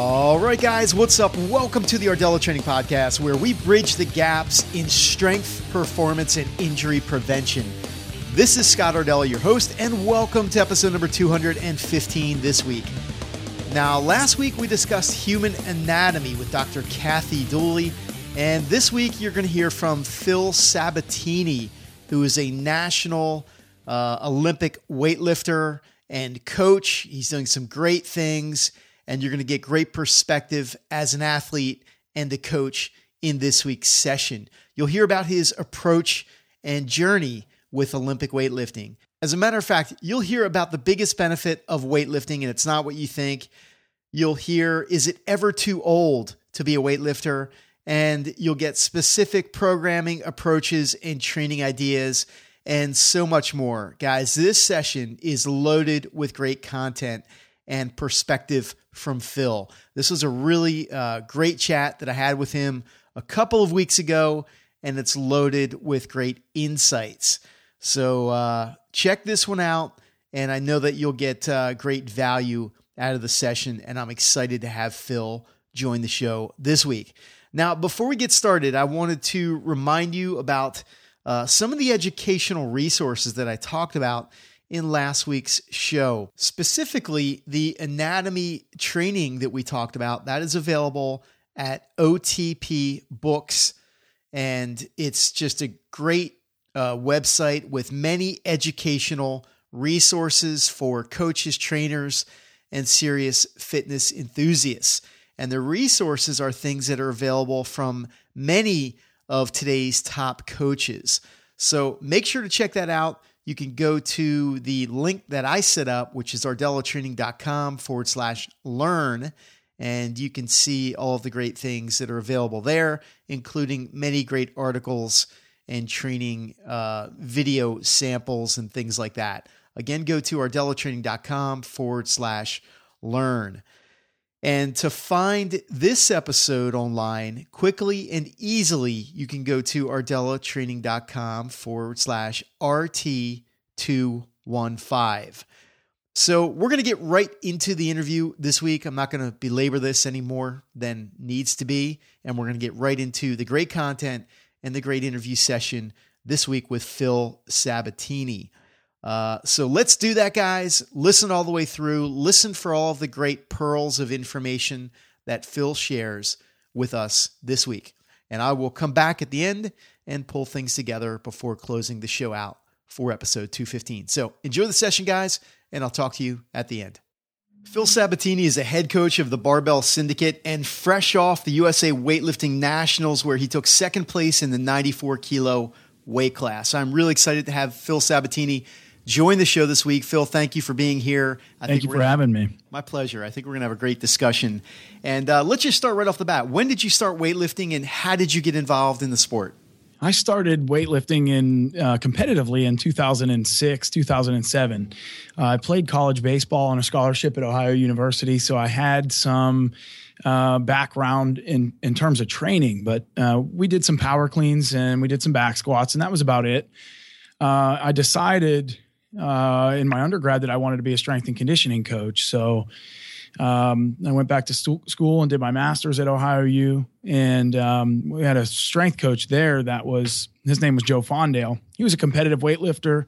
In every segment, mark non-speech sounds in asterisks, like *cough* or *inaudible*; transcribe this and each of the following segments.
All right, guys, what's up? Welcome to the Rdella Training Podcast, where we bridge the gaps in strength, performance, and injury prevention. This is Scott Ardella, your host, and welcome to episode number 215 this week. Now, last week we discussed human anatomy with Dr. Kathy Dooley, and this week you're going to hear from Phil Sabatini, who is a national uh, Olympic weightlifter and coach. He's doing some great things, and you're going to get great perspective as an athlete and a coach in this week's session. You'll hear about his approach and journey with Olympic weightlifting. As a matter of fact, you'll hear about the biggest benefit of weightlifting, and it's not what you think. You'll hear, is it ever too old to be a weightlifter? And you'll get specific programming approaches and training ideas and so much more. Guys, this session is loaded with great content and perspective from Phil. This was a really uh, great chat that I had with him a couple of weeks ago, and it's loaded with great insights. So uh, check this one out, and I know that you'll get uh, great value out of the session, and I'm excited to have Phil join the show this week. Now, before we get started, I wanted to remind you about uh, some of the educational resources that I talked about in last week's show. Specifically, the anatomy training that we talked about, that is available at OTP Books. And it's just a great uh, website with many educational resources for coaches, trainers, and serious fitness enthusiasts. And the resources are things that are available from many of today's top coaches. So make sure to check that out. You can go to the link that I set up, which is rdellatraining.com forward slash learn. and you can see all of the great things that are available there, including many great articles and training uh, video samples and things like that. Again, go to rdellatraining.com forward slash learn. And to find this episode online quickly and easily, you can go to rdellatraining.com forward slash RT215. So we're going to get right into the interview this week. I'm not going to belabor this any more than needs to be. And we're going to get right into the great content and the great interview session this week with Phil Sabatini. Uh, so let's do that, guys. Listen all the way through. Listen for all of the great pearls of information that Phil shares with us this week. And I will come back at the end and pull things together before closing the show out for episode 215. So enjoy the session, guys, and I'll talk to you at the end. Phil Sabatini is a head coach of the Barbell Syndicate and fresh off the USA Weightlifting Nationals, where he took second place in the 94 kilo weight class. I'm really excited to have Phil Sabatini join the show this week. Phil, thank you for being here. I thank you for having me. My pleasure. I think we're going to have a great discussion. And uh, let's just start right off the bat. When did you start weightlifting and how did you get involved in the sport? I started weightlifting in uh, competitively in 2006, 2007. Uh, I played college baseball on a scholarship at Ohio University, so I had some uh, background in in terms of training. But uh, we did some power cleans and we did some back squats, and that was about it. Uh, I decided uh, in my undergrad that I wanted to be a strength and conditioning coach. So um, I went back to st- school and did my master's at Ohio U. And um, we had a strength coach there that was, his name was Joe Fondale. He was a competitive weightlifter.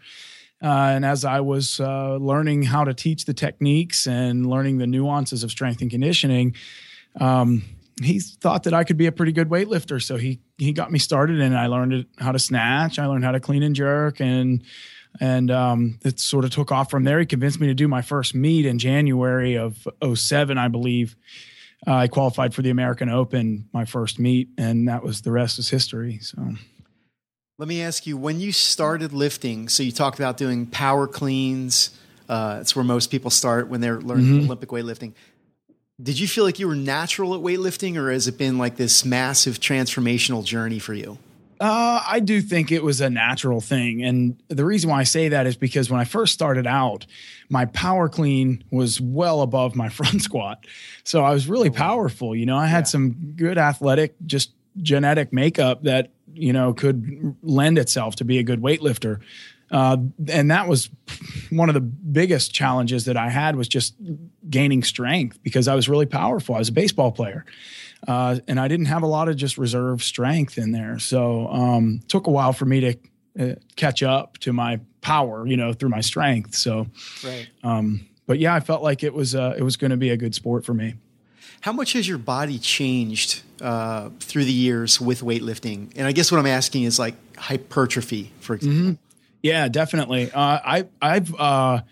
Uh, and as I was uh, learning how to teach the techniques and learning the nuances of strength and conditioning, um, he thought that I could be a pretty good weightlifter. So he he got me started, and I learned how to snatch. I learned how to clean and jerk, and and um, it sort of took off from there. He convinced me to do my first meet in January of 07, I believe. Uh, I qualified for the American Open, my first meet, and that was the rest is history. So, let me ask you: when you started lifting, so you talked about doing power cleans. Uh, it's where most people start when they're learning mm-hmm. Olympic weightlifting. Did you feel like you were natural at weightlifting, or has it been like this massive transformational journey for you? Uh, I do think it was a natural thing. And the reason why I say that is because when I first started out, my power clean was well above my *laughs* front squat. So I was really oh, powerful. You know, I had yeah. some good athletic, just genetic makeup that, you know, could lend itself to be a good weightlifter. Uh, and that was one of the biggest challenges that I had was just gaining strength because I was really powerful. I was a baseball player. Uh, and I didn't have a lot of just reserve strength in there. So um, took a while for me to uh, catch up to my power, you know, through my strength. So, right. Um, but yeah, I felt like it was uh, it was going to be a good sport for me. How much has your body changed uh, through the years with weightlifting? And I guess what I'm asking is like hypertrophy, for example. Mm-hmm. Yeah, definitely. Uh, I I've uh,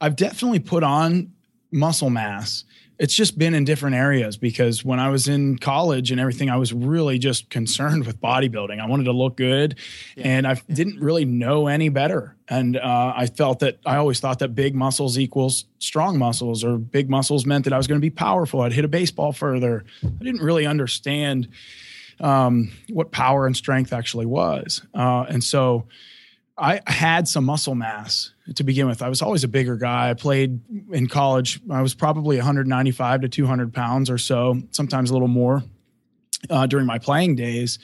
I've definitely put on muscle mass it's just been in different areas because when I was in college and everything, I was really just concerned with bodybuilding. I wanted to look good yeah. and I didn't really know any better. And uh, I felt that I always thought that big muscles equals strong muscles or big muscles meant that I was going to be powerful. I'd hit a baseball further. I didn't really understand um, what power and strength actually was. Uh, and so, I had some muscle mass to begin with. I was always a bigger guy. I played in college. I was probably 195 to 200 pounds or so, sometimes a little more uh, during my playing days.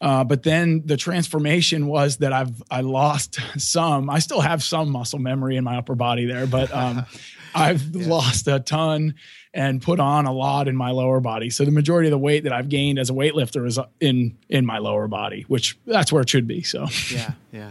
Uh, but then the transformation was that I've I lost *laughs* some. I still have some muscle memory in my upper body there, but um, *laughs* I've yeah. lost a ton and put on a lot in my lower body. So the majority of the weight that I've gained as a weightlifter is in in my lower body, which that's where it should be. So yeah, *laughs* yeah.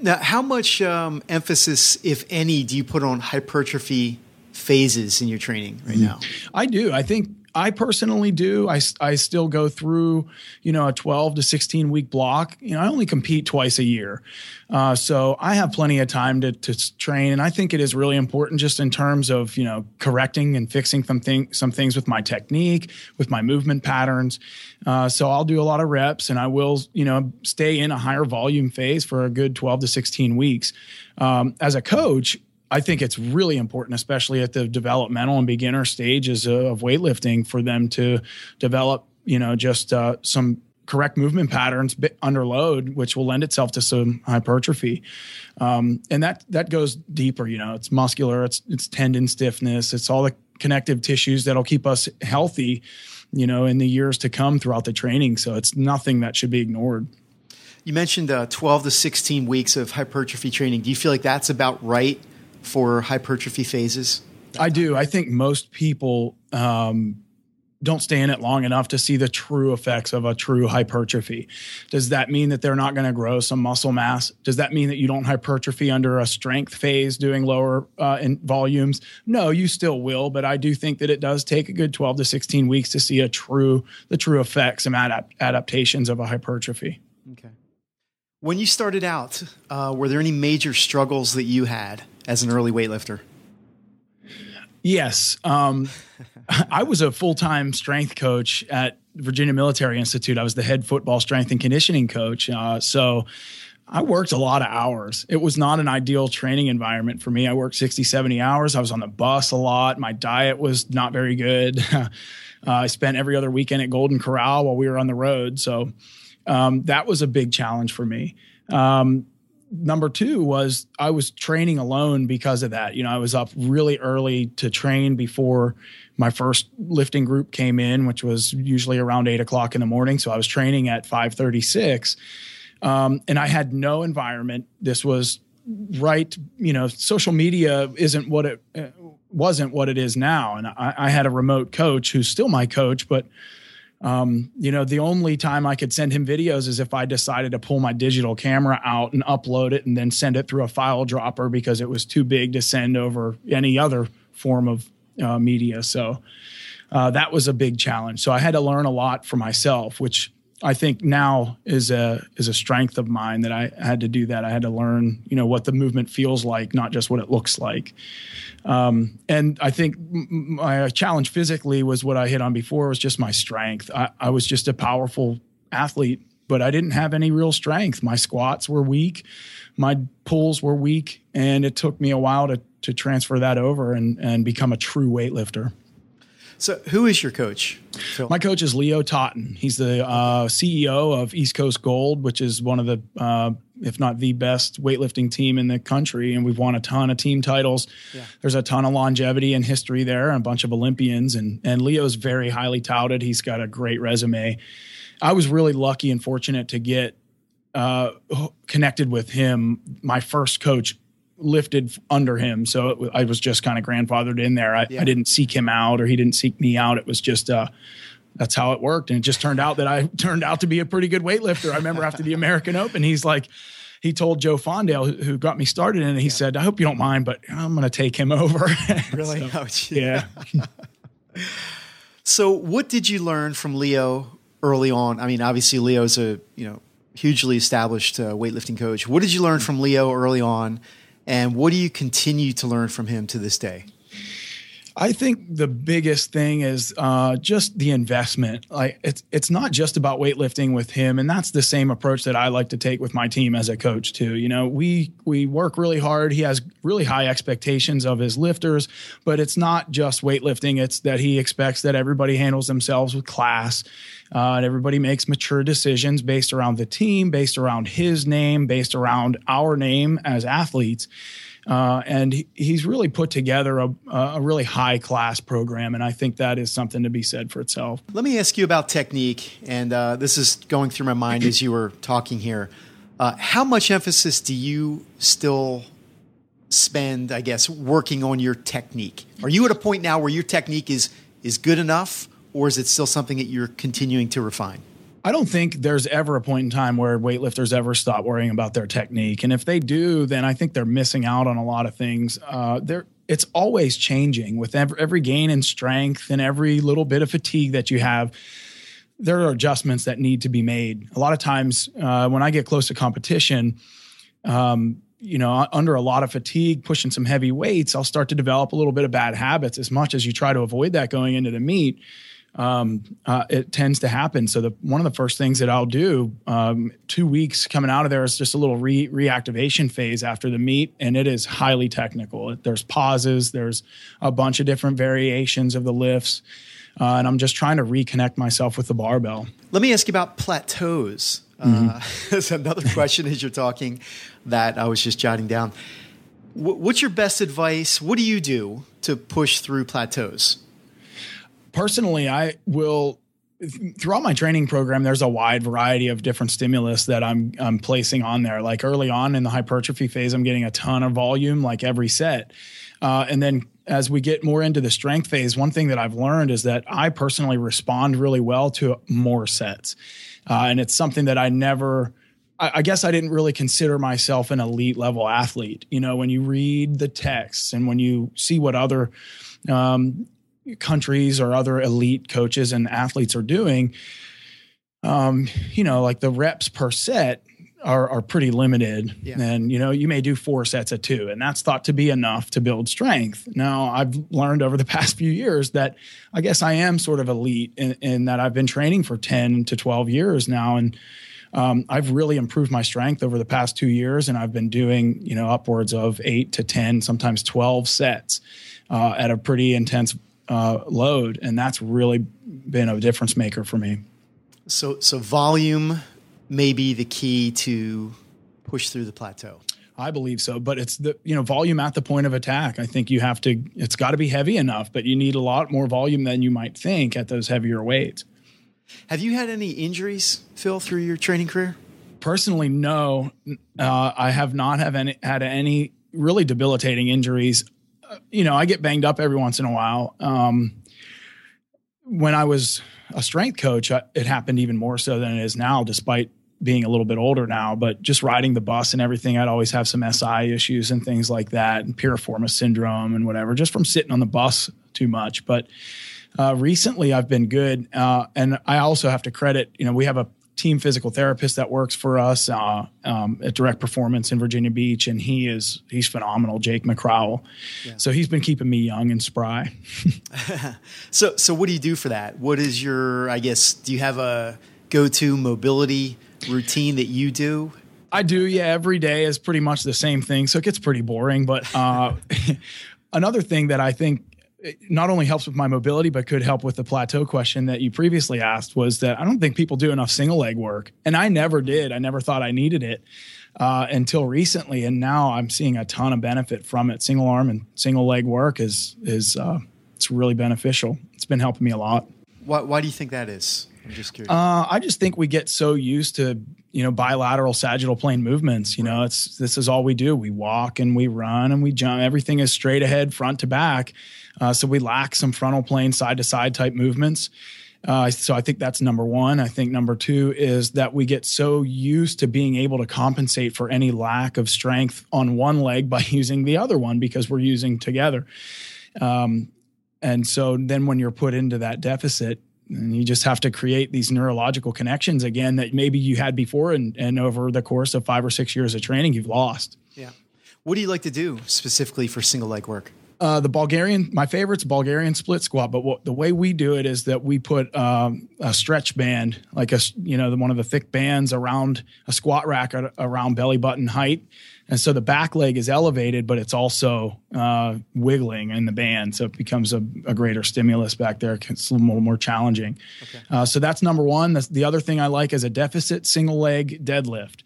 Now, how much um, emphasis, if any, do you put on hypertrophy phases in your training right now? I do. I think I personally do. I, I still go through, you know, a 12 to 16 week block. You know, I only compete twice a year. Uh, so I have plenty of time to, to train. And I think it is really important just in terms of, you know, correcting and fixing some, thing, some things with my technique, with my movement patterns. Uh, so I'll do a lot of reps and I will, you know, stay in a higher volume phase for a good 12 to 16 weeks. Um, as a coach, I think it's really important, especially at the developmental and beginner stages of weightlifting, for them to develop, you know, just uh, some correct movement patterns under load, which will lend itself to some hypertrophy. Um, and that that goes deeper. You know, it's muscular, it's it's tendon stiffness, it's all the connective tissues that'll keep us healthy. You know, in the years to come throughout the training. So it's nothing that should be ignored. You mentioned uh, 12 to 16 weeks of hypertrophy training. Do you feel like that's about right? For hypertrophy phases? I do. I think most people um, don't stay in it long enough to see the true effects of a true hypertrophy. Does that mean that they're not going to grow some muscle mass? Does that mean that you don't hypertrophy under a strength phase doing lower uh, in volumes? No, you still will, but I do think that it does take a good 12 to 16 weeks to see a true the true effects and adapt- adaptations of a hypertrophy. Okay. When you started out, uh, were there any major struggles that you had? As an early weightlifter? Yes. Um, *laughs* I was a full time strength coach at Virginia Military Institute. I was the head football strength and conditioning coach. Uh, so I worked a lot of hours. It was not an ideal training environment for me. I worked 60, 70 hours. I was on the bus a lot. My diet was not very good. *laughs* uh, I spent every other weekend at Golden Corral while we were on the road. So um, that was a big challenge for me. Um, number two was I was training alone because of that. You know, I was up really early to train before my first lifting group came in, which was usually around eight o'clock in the morning. So I was training at five thirty six, um, and I had no environment. This was right. You know, social media isn't what it uh, wasn't what it is now, and I, I had a remote coach who's still my coach, but um, you know, the only time I could send him videos is if I decided to pull my digital camera out and upload it and then send it through a file dropper because it was too big to send over any other form of uh, media. So uh, that was a big challenge. So I had to learn a lot for myself, which I think now is a is a strength of mine that I had to do that. I had to learn, you know, what the movement feels like, not just what it looks like. Um, and I think my challenge physically was what I hit on before was just my strength. I, I was just a powerful athlete, but I didn't have any real strength. My squats were weak, my pulls were weak, and it took me a while to to transfer that over and and become a true weightlifter. So, who is your coach? Phil? My coach is Leo Totten. He's the uh, CEO of East Coast Gold, which is one of the, uh, if not the best weightlifting team in the country. And we've won a ton of team titles. Yeah. There's a ton of longevity and history there, and a bunch of Olympians. And, and Leo's very highly touted. He's got a great resume. I was really lucky and fortunate to get uh, connected with him, my first coach lifted under him, so it, I was just kind of grandfathered in there. I, Yeah. I didn't seek him out, or he didn't seek me out. It was just uh, that's how it worked, and it just turned out that I *laughs* turned out to be a pretty good weightlifter. I remember after the *laughs* American Open, he's like. He told Joe Fondale, who- got me started in it, he said, "I hope you don't mind, but I'm going to take him *laughs* over." Really? So, Oh, yeah. So, what did you learn from Leo early on? I mean, obviously, Leo's a you know hugely established uh, weightlifting coach. What did you learn from Leo early on, and what do you continue to learn from him to this day? I think the biggest thing is uh, just the investment. Like it's it's not just about weightlifting with him, and that's the same approach that I like to take with my team as a coach too. You know, we we work really hard. He has really high expectations of his lifters, but it's not just weightlifting. It's that he expects that everybody handles themselves with class. Uh, and everybody makes mature decisions based around the team, based around his name, based around our name as athletes. Uh, and he, he's really put together a, a really high class program, and I think that is something to be said for itself. Let me ask you about technique, and uh, this is going through my mind as you were talking here. Uh, how much emphasis do you still spend, I guess, working on your technique? Are you at a point now where your technique is is good enough, or is it still something that you're continuing to refine? I don't think there's ever a point in time where weightlifters ever stop worrying about their technique, and if they do, then I think they're missing out on a lot of things. Uh, they're it's always changing with every, every gain in strength and every little bit of fatigue that you have. There are adjustments that need to be made. A lot of times, uh, when I get close to competition, um, you know, under a lot of fatigue, pushing some heavy weights, I'll start to develop a little bit of bad habits. As much as you try to avoid that going into the meet, um, uh, it tends to happen. So the one of the first things that I'll do um, two weeks coming out of there is just a little re- reactivation phase after the meet, and it is highly technical. There's pauses, there's a bunch of different variations of the lifts, uh, and I'm just trying to reconnect myself with the barbell. Let me ask you about plateaus. Mm-hmm. Uh, *laughs* that's another *laughs* question as you're talking that I was just jotting down. Wh- What's your best advice? What do you do to push through plateaus? Personally, I will throughout my training program. There's a wide variety of different stimulus that I'm I'm placing on there. Like early on in the hypertrophy phase, I'm getting a ton of volume, like every set, uh, and then as we get more into the strength phase, one thing that I've learned is that I personally respond really well to more sets, uh, and it's something that I never. I guess I didn't really consider myself an elite level athlete. You know, when you read the texts and when you see what other um, countries or other elite coaches and athletes are doing, um, you know, like the reps per set are, are pretty limited. Yeah. And, you know, you may do four sets of two, and that's thought to be enough to build strength. Now, I've learned over the *laughs* past few years that I guess I am sort of elite in, in that I've been training for 10 to 12 years now. And, um, I've really improved my strength over the past two years, and I've been doing you know upwards of eight to ten, sometimes twelve sets uh, at a pretty intense uh, load, and that's really been a difference maker for me. So, so volume may be the key to push through the plateau. I believe so, but it's the you know volume at the point of attack. I think you have to. It's got to be heavy enough, but you need a lot more volume than you might think at those heavier weights. Have you had any injuries, Phil, through your training career? Personally, no, uh, I have not have any had any really debilitating injuries. You know, I get banged up every once in a while. Um, when I was a strength coach, I, it happened even more so than it is now, despite being a little bit older now. But just riding the bus and everything, I'd always have some SI issues and things like that, and piriformis syndrome and whatever, just from sitting on the bus too much. But uh, recently, I've been good, uh, and I also have to credit. You know, we have a team physical therapist that works for us uh, um, at Direct Performance in Virginia Beach, and he is he's phenomenal, Jake McCrowell. So he's been keeping me young and spry. *laughs* So, so what do you do for that? What is your, I guess, do you have a go-to mobility routine that you do? I do, yeah. Every day is pretty much the same thing, so it gets pretty boring. But uh, *laughs* another thing that I think not only helps with my mobility, but could help with the plateau question that you previously asked was that I don't think people do enough single leg work, and I never did. I never thought I needed it uh, until recently, and now I'm seeing a ton of benefit from it. Single arm and single leg work is is uh, it's really beneficial. It's been helping me a lot. Why, why do you think that is? I'm just curious. Uh, I just think we get so used to you know bilateral sagittal plane movements. You know, it's this is all we do. We walk and we run and we jump. Everything is straight ahead, front to back. Uh, so we lack some frontal plane, side to side type movements. Uh, so I think that's number one. I think number two is that we get so used to being able to compensate for any lack of strength on one leg by *laughs* using the other one because we're using together. Um, and so then when you're put into that deficit, and you just have to create these neurological connections again that maybe you had before and, and over the course of five or six years of training, you've lost. Yeah. What do you like to do specifically for single leg work? Uh, the Bulgarian, my favorite's Bulgarian split squat, but what, the way we do it is that we put um, a stretch band, like a you know the, one of the thick bands around a squat rack around belly button height, and so the back leg is elevated, but it's also uh, wiggling in the band, so it becomes a, a, greater stimulus back there. It's a little more, more challenging. Okay. Uh, so that's number one. That's, the other thing I like is a deficit single leg deadlift.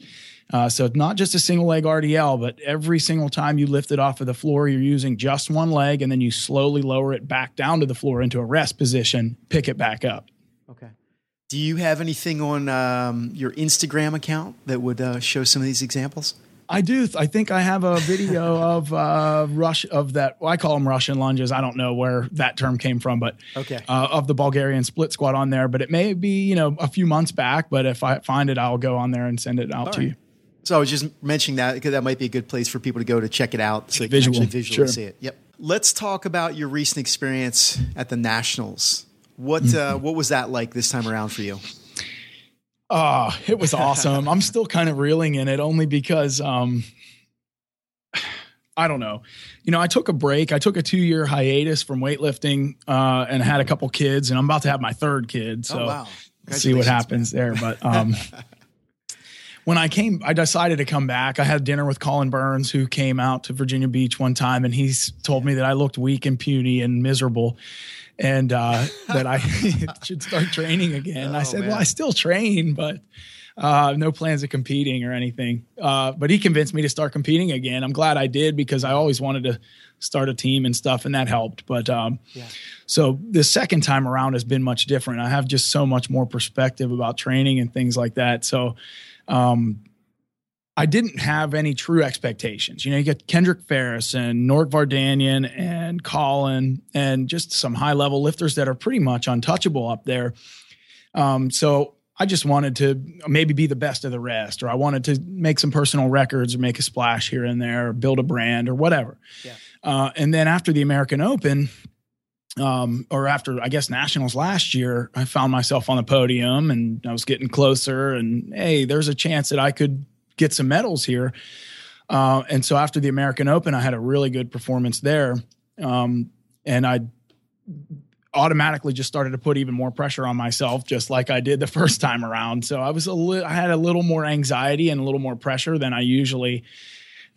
Uh, so it's not just a single leg RDL, but every single time you lift it off of the floor, you're using just one leg, and then you slowly lower it back down to the floor into a rest position, pick it back up. Okay. Do you have anything on um, your Instagram account that would uh, show some of these examples? I do. I think I have a video *laughs* of uh, rush of that. Well, I call them Russian lunges. I don't know where that term came from, but okay, uh, of the Bulgarian split squat on there. But it may be you know a few months back. But if I find it, I'll go on there and send it out All to right. you. So I was just mentioning that because that might be a good place for people to go to check it out so they Visual. can actually visually sure. see it. Yep. Let's talk about your recent experience at the Nationals. What mm-hmm. uh, what was that like this time around for you? Oh, it was awesome. I'm still kind of reeling in it only because um, I don't know. You know, I took a break. I took a two year hiatus from weightlifting uh, and had a couple kids, and I'm about to have my third kid. So oh, wow. see what happens man. there. But um, *laughs* when I came, I decided to come back. I had dinner with Colin Burns, who came out to Virginia Beach one time, and he's told me that I looked weak and puny and miserable, and uh, *laughs* that I *laughs* should start training again. Oh, I said, man. "Well, I still train, but." Uh, no plans of competing or anything. Uh, but he convinced me to start competing again. I'm glad I did because I always wanted to start a team and stuff, and that helped. But um, yeah. so the second time around has been much different. I have just so much more perspective about training and things like that. So um, I didn't have any true expectations. You know, you get Kendrick Farris and Norik Vardanyan and Colin and just some high level lifters that are pretty much untouchable up there. Um, so I just wanted to maybe be the best of the rest, or I wanted to make some personal records or make a splash here and there, or build a brand or whatever. Yeah. Uh, and then after the American Open, um, or after I guess nationals last year, I found myself on the podium and I was getting closer. And hey, there's a chance that I could get some medals here. Uh, and so after the American Open, I had a really good performance there, um, and I automatically just started to put even more pressure on myself, just like I did the *laughs* first time around. So I was a li- I had a little more anxiety and a little more pressure than I usually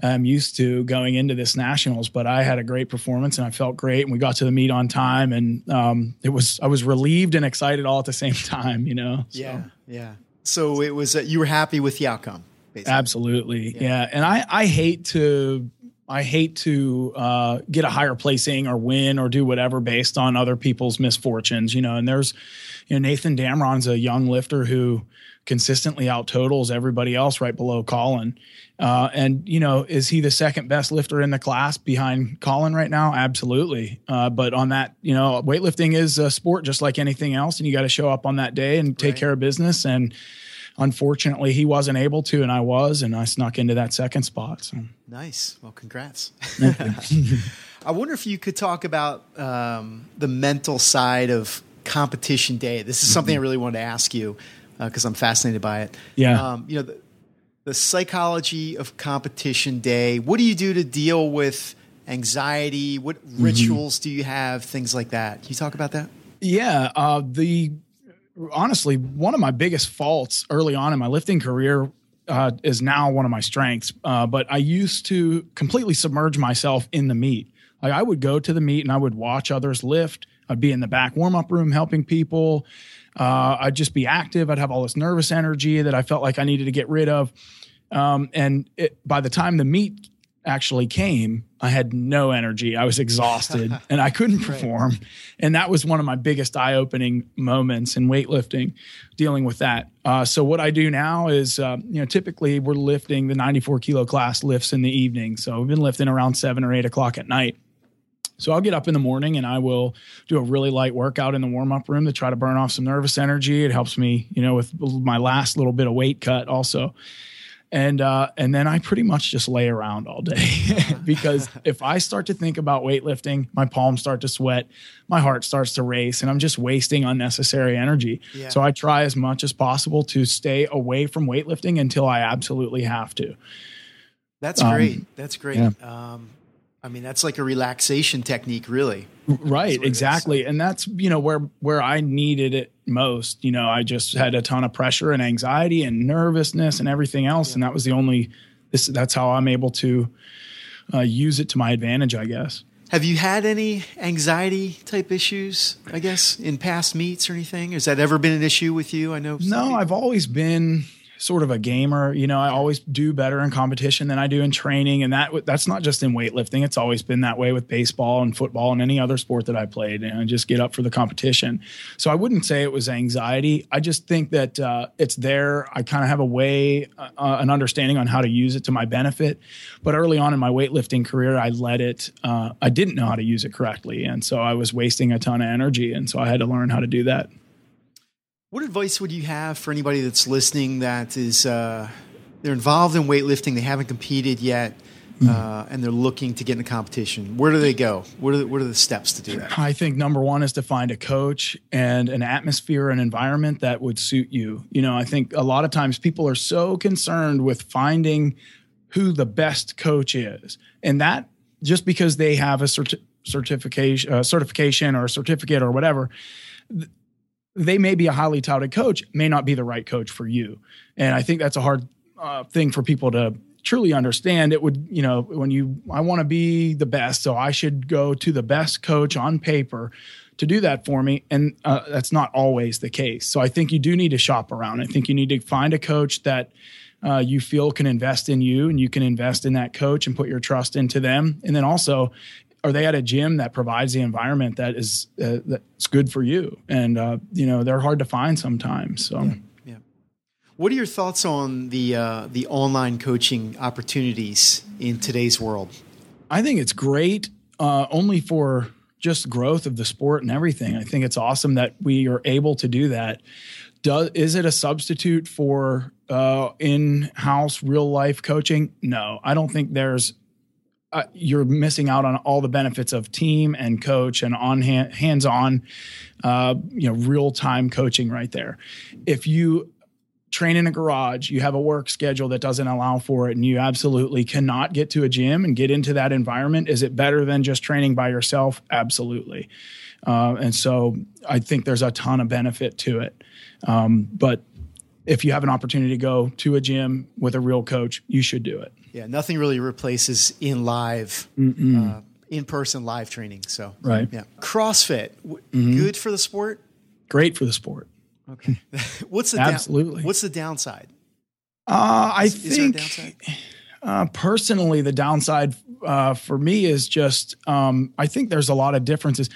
I'm used to going into this nationals. But I had a great performance and I felt great, and we got to the meet on time, and um, it was I was relieved and excited all at the *laughs* same time. You know. So. Yeah. Yeah. So it was uh, you were happy with the outcome. Basically. Absolutely. Yeah. yeah. And I I hate to I hate to uh, get a higher placing or win or do whatever based on other people's misfortunes, you know. And there's, you know, Nathan Damron's a young lifter who consistently out totals everybody else right below Colin. Uh, and you know, is he the second best lifter in the class behind Colin right now? Absolutely. Uh, but on that, you know, weightlifting is a sport just like anything else, and you got to show up on that day and take right. care of business. And unfortunately, he wasn't able to, and I was, and I snuck into that second spot. So nice. Well, congrats. *laughs* I wonder if you could talk about um, the mental side of competition day. This is something I really wanted to ask you because uh, I'm fascinated by it. Yeah. Um, you know, the, the psychology of competition day. What do you do to deal with anxiety? What mm-hmm. rituals do you have? Things like that. Can you talk about that? Yeah. Uh, the honestly, one of my biggest faults early on in my lifting career uh, is now one of my strengths. Uh, but I used to completely submerge myself in the meet. Like I would go to the meet and I would watch others lift. I'd be in the back warm up room helping people. Uh, I'd just be active. I'd have all this nervous energy that I felt like I needed to get rid of. Um, and it, by the time the meet actually came, I had no energy. I was exhausted *laughs* and I couldn't perform. Right. And that was one of my biggest eye opening moments in weightlifting, dealing with that. Uh, so, what I do now is, uh, you know, typically we're lifting the 94 kilo class lifts in the evening. So, we've been lifting around seven or eight o'clock at night. So I'll get up in the morning and I will do a really light workout in the warm up room to try to burn off some nervous energy. It helps me, you know, with my last little bit of weight cut also and uh, and then I pretty much just lay around all day *laughs* because *laughs* if I start to think about weightlifting, my palms start to sweat, my heart starts to race, and I'm just wasting unnecessary energy. Yeah. So I try as much as possible to stay away from weightlifting until I absolutely have to. That's great. Um, That's great. Yeah. Um, I mean, that's like a relaxation technique, really. Right, exactly. And that's, you know, where where I needed it most. You know, I just had a ton of pressure and anxiety and nervousness and everything else yeah. and that was the only this that's how I'm able to uh, use it to my advantage, I guess. Have you had any anxiety type issues, I guess, in past meets or anything? Has that ever been an issue with you? I know. No, I've always been sort of a gamer. You know, I always do better in competition than I do in training, and that that's not just in weightlifting. It's always been that way with baseball and football and any other sport that I played. And I just get up for the competition. So I wouldn't say it was anxiety. I just think that uh, it's there. I kind of have a way, uh, uh, an understanding on how to use it to my benefit. But early on in my weightlifting career, I let it. Uh, I didn't know how to use it correctly, and so I was wasting a ton of energy. And so I had to learn how to do that. What advice would you have for anybody that's listening that is uh, they're involved in weightlifting, they haven't competed yet, mm. uh, and they're looking to get in a competition? Where do they go? What are the, what are the steps to do that? I think number one is to find a coach and an atmosphere and environment that would suit you. You know, I think a lot of times people are so concerned with finding who the best coach is, and that just because they have a certi- certification, uh, certification or a certificate or whatever. Th- they may be a highly touted coach, may not be the right coach for you. And I think that's a hard uh, thing for people to truly understand. It would, you know, when you, I want to be the best, so I should go to the best coach on paper to do that for me. And uh, that's not always the case. So I think you do need to shop around. I think you need to find a coach that uh, you feel can invest in you and you can invest in that coach and put your trust into them. And then also, are they at a gym that provides the environment that is uh, that's good for you? And uh, you know they're hard to find sometimes. So. Yeah. yeah. What are your thoughts on the uh, the online coaching opportunities in today's world? I think it's great, uh, only for just growth of the sport and everything. I think it's awesome that we are able to do that. Does is it a substitute for uh, in-house real life coaching? No, I don't think there's uh, you're missing out on all the benefits of team and coach and on hand, hands-on, uh, you know, real-time coaching right there. If you train in a garage, you have a work schedule that doesn't allow for it, and you absolutely cannot get to a gym and get into that environment, is it better than just training by yourself? Absolutely. Uh, and so I think there's a ton of benefit to it. Um, but if you have an opportunity to go to a gym with a real coach, you should do it. Yeah, nothing really replaces in live, uh, in person live training. So right, yeah. CrossFit, mm-hmm. good for the sport. Great for the sport. Okay, *laughs* what's the absolutely? Down, what's the downside? Uh, I is, think is uh, personally, the downside uh, for me is just um, I think there's a lot of differences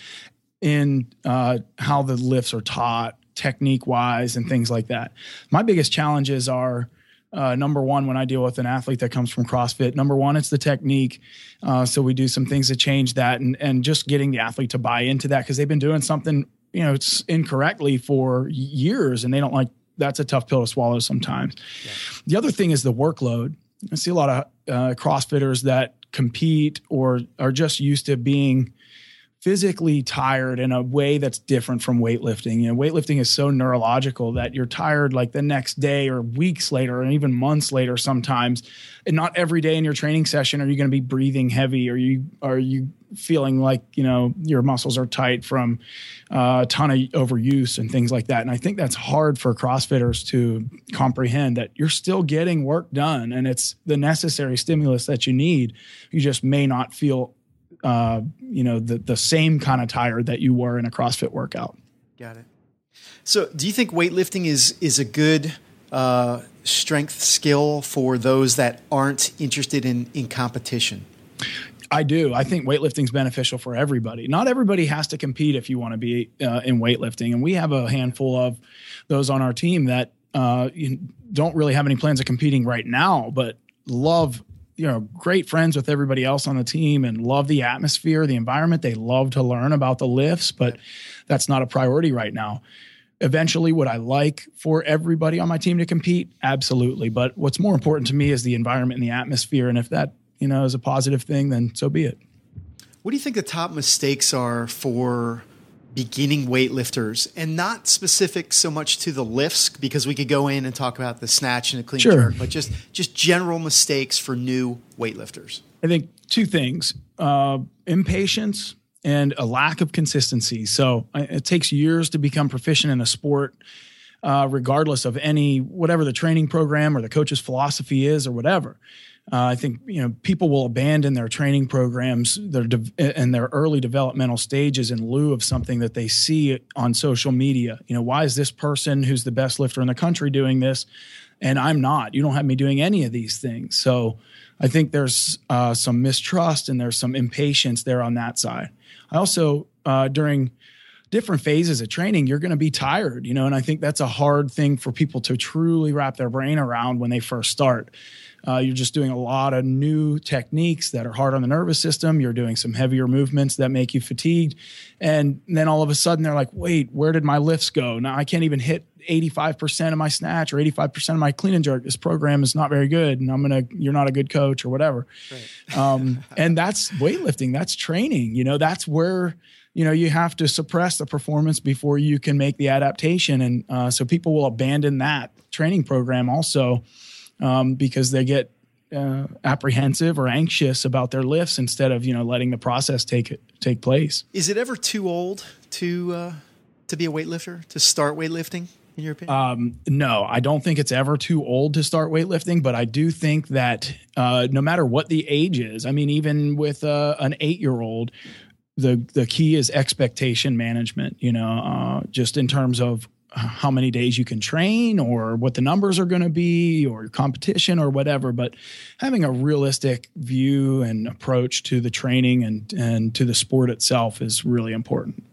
in uh, how the lifts are taught, technique wise, and things like that. My biggest challenges are uh, number one, when I deal with an athlete that comes from CrossFit, number one, it's the technique. Uh, so we do some things to change that, and and just getting the athlete to buy into that because they've been doing something you know it's incorrectly for years, and they don't like. That's a tough pill to swallow sometimes. Yeah. The other thing is the workload. I see a lot of uh, CrossFitters that compete or are just used to being physically tired in a way that's different from weightlifting. You know, weightlifting is so neurological that you're tired like the next day or weeks later and even months later sometimes. And not every day in your training session are you going to be breathing heavy or you are you feeling like, you know, your muscles are tight from uh, a ton of overuse and things like that. And I think that's hard for CrossFitters to comprehend that you're still getting work done and it's the necessary stimulus that you need. You just may not feel uh, you know, the the same kind of tired that you were in a CrossFit workout. Got it. So, do you think weightlifting is is a good uh, strength skill for those that aren't interested in in competition? I do. I think weightlifting is beneficial for everybody. Not everybody has to compete if you want to be uh, in weightlifting, and we have a handful of those on our team that uh, don't really have any plans of competing right now, but love you know great friends with everybody else on the team and love the atmosphere the environment. They love to learn about the lifts but that's not a priority right now. Eventually would i like for everybody on my team to compete? Absolutely. But what's more important to me is the environment and the atmosphere. And if that you know is a positive thing then so be it. What do you think the top mistakes are for beginning weightlifters and not specific so much to the lifts because we could go in and talk about the snatch and the clean sure. jerk, but just just general mistakes for new weightlifters. I think two things: uh, impatience and a lack of consistency. So it takes years to become proficient in a sport. Uh, regardless of any whatever the training program or the coach's philosophy is or whatever uh, I think you know people will abandon their training programs their de- and their early developmental stages in lieu of something that they see on social media. You know, why is this person who's the best lifter in the country doing this, and I'm not? You don't have me doing any of these things. So I think there's uh, some mistrust and there's some impatience there on that side. I also uh, during different phases of training, you're going to be tired, you know, and I think that's a hard thing for people to truly wrap their brain around when they first start. Uh, you're just doing a lot of new techniques that are hard on the nervous system. You're doing some heavier movements that make you fatigued. And then all of a sudden they're like, wait, where did my lifts go? Now I can't even hit 85% of my snatch or 85% of my clean and jerk. This program is not very good. And I'm going to, you're not a good coach or whatever. Right. Um, and that's weightlifting. That's training. You know, that's where, you know, you have to suppress the performance before you can make the adaptation. And uh, so people will abandon that training program also um, because they get uh, apprehensive or anxious about their lifts instead of you know letting the process take take place. Is it ever too old to uh, to be a weightlifter to start weightlifting? In your opinion? Um, no, I don't think it's ever too old to start weightlifting, but I do think that uh, no matter what the age is, I mean, even with uh, an eight year old, the the key is expectation management. You know, uh, just in terms of how many days you can train or what the numbers are going to be or competition or whatever but having a realistic view and approach to the training and and to the sport itself is really important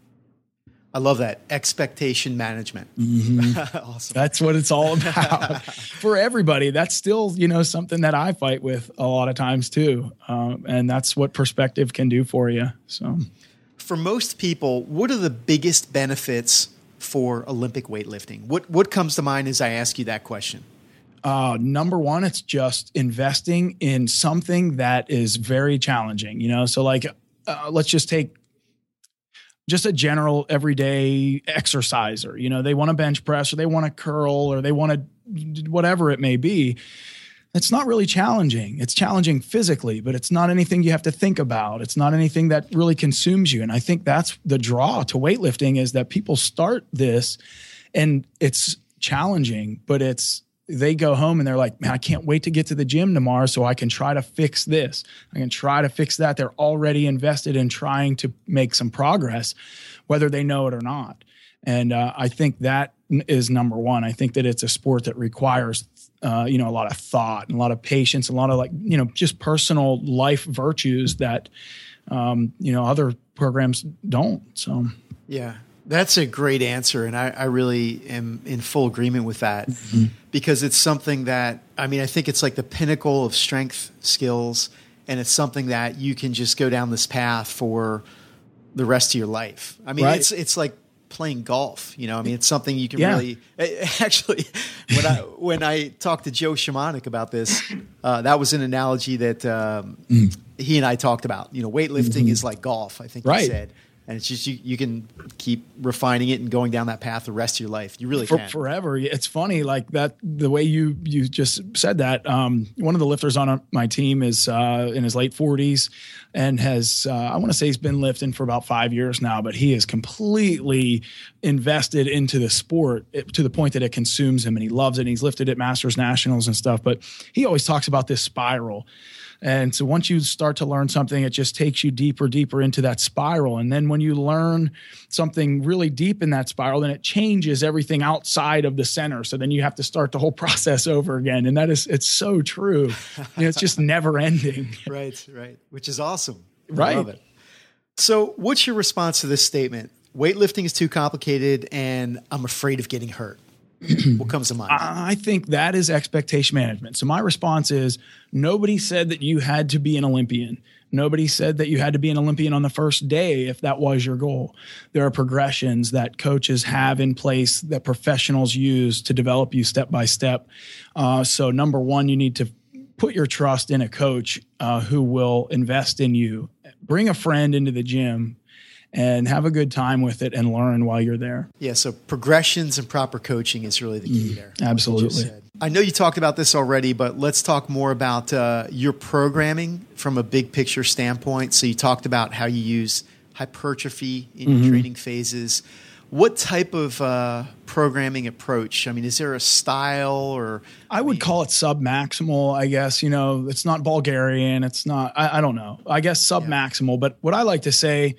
I love that expectation management. Mm-hmm. *laughs* awesome. That's what it's all about *laughs* for everybody. That's still, you know, something that I fight with a lot of times too, um, and that's what perspective can do for you. So, for most people, what are the biggest benefits for Olympic weightlifting? What what comes to mind as I ask you that question? Uh, number one, it's just investing in something that is very challenging. You know, so like uh, let's just take just a general everyday exerciser. You know, they want to bench press or they want to curl or they want to whatever it may be it's not really challenging. It's challenging physically, but it's not anything you have to think about. It's not anything that really consumes you. And I think that's the draw to weightlifting is that people start this and it's challenging, but it's they go home and they're like, man, I can't wait to get to the gym tomorrow so I can try to fix this. I can try to fix that. They're already invested in trying to make some progress, whether they know it or not. And uh, I think that is number one. I think that it's a sport that requires, uh, you know, a lot of thought and a lot of patience, a lot of like, you know, just personal life virtues that, um, you know, other programs don't. So, yeah, that's a great answer. And I, I really am in full agreement with that mm-hmm. Because it's something that, I mean, I think it's like the pinnacle of strength skills. And it's something that you can just go down this path for the rest of your life. I mean, right. it's, it's like playing golf. You know, I mean, it's something you can yeah. really. *laughs* Actually, when I when I talked to Joe Shamanic about this, uh, that was an analogy that um, mm. he and I talked about. You know, weightlifting mm-hmm. is like golf. I think right. he said and it's just you, you can keep refining it and going down that path the rest of your life. You really For, can. forever. It's funny like that the way you you just said that um, one of the lifters on my team is uh, in his late 40s and has uh, i want to say he's been lifting for about five years now but he is completely invested into the sport to the point that it consumes him and he loves it. And he's lifted at masters nationals and stuff but he always talks about this spiral And so once you start to learn something, it just takes you deeper, deeper into that spiral. And then when you learn something really deep in that spiral, then it changes everything outside of the center. So then you have to start the whole *laughs* process over again. And that is, it's so true. You know, it's just never *laughs* ending. right, right. Which is awesome. Right. I love it. So, what's your response to this statement? Weightlifting is too complicated and I'm afraid of getting hurt. *clears throat* what comes to mind? I think that is expectation management. So my response is nobody said that you had to be an Olympian. Nobody said that you had to be an Olympian on the first day if that was your goal. There are progressions that coaches have in place that professionals use to develop you step by step. Uh, so, number one, you need to put your trust in a coach uh, who will invest in you. Bring a friend into the gym and have a good time with it and learn while you're there. Yeah, so progressions and proper coaching is really the key mm, there. Absolutely. I know you talked about this already, but let's talk more about uh, your programming from a big picture standpoint. So you talked about how you use hypertrophy in mm-hmm. your training phases. What type of uh, programming approach? I mean, is there a style or? I would call it sub maximal. I guess you know it's not Bulgarian. It's not. I, I don't know. I guess sub maximal. Yeah. But what I like to say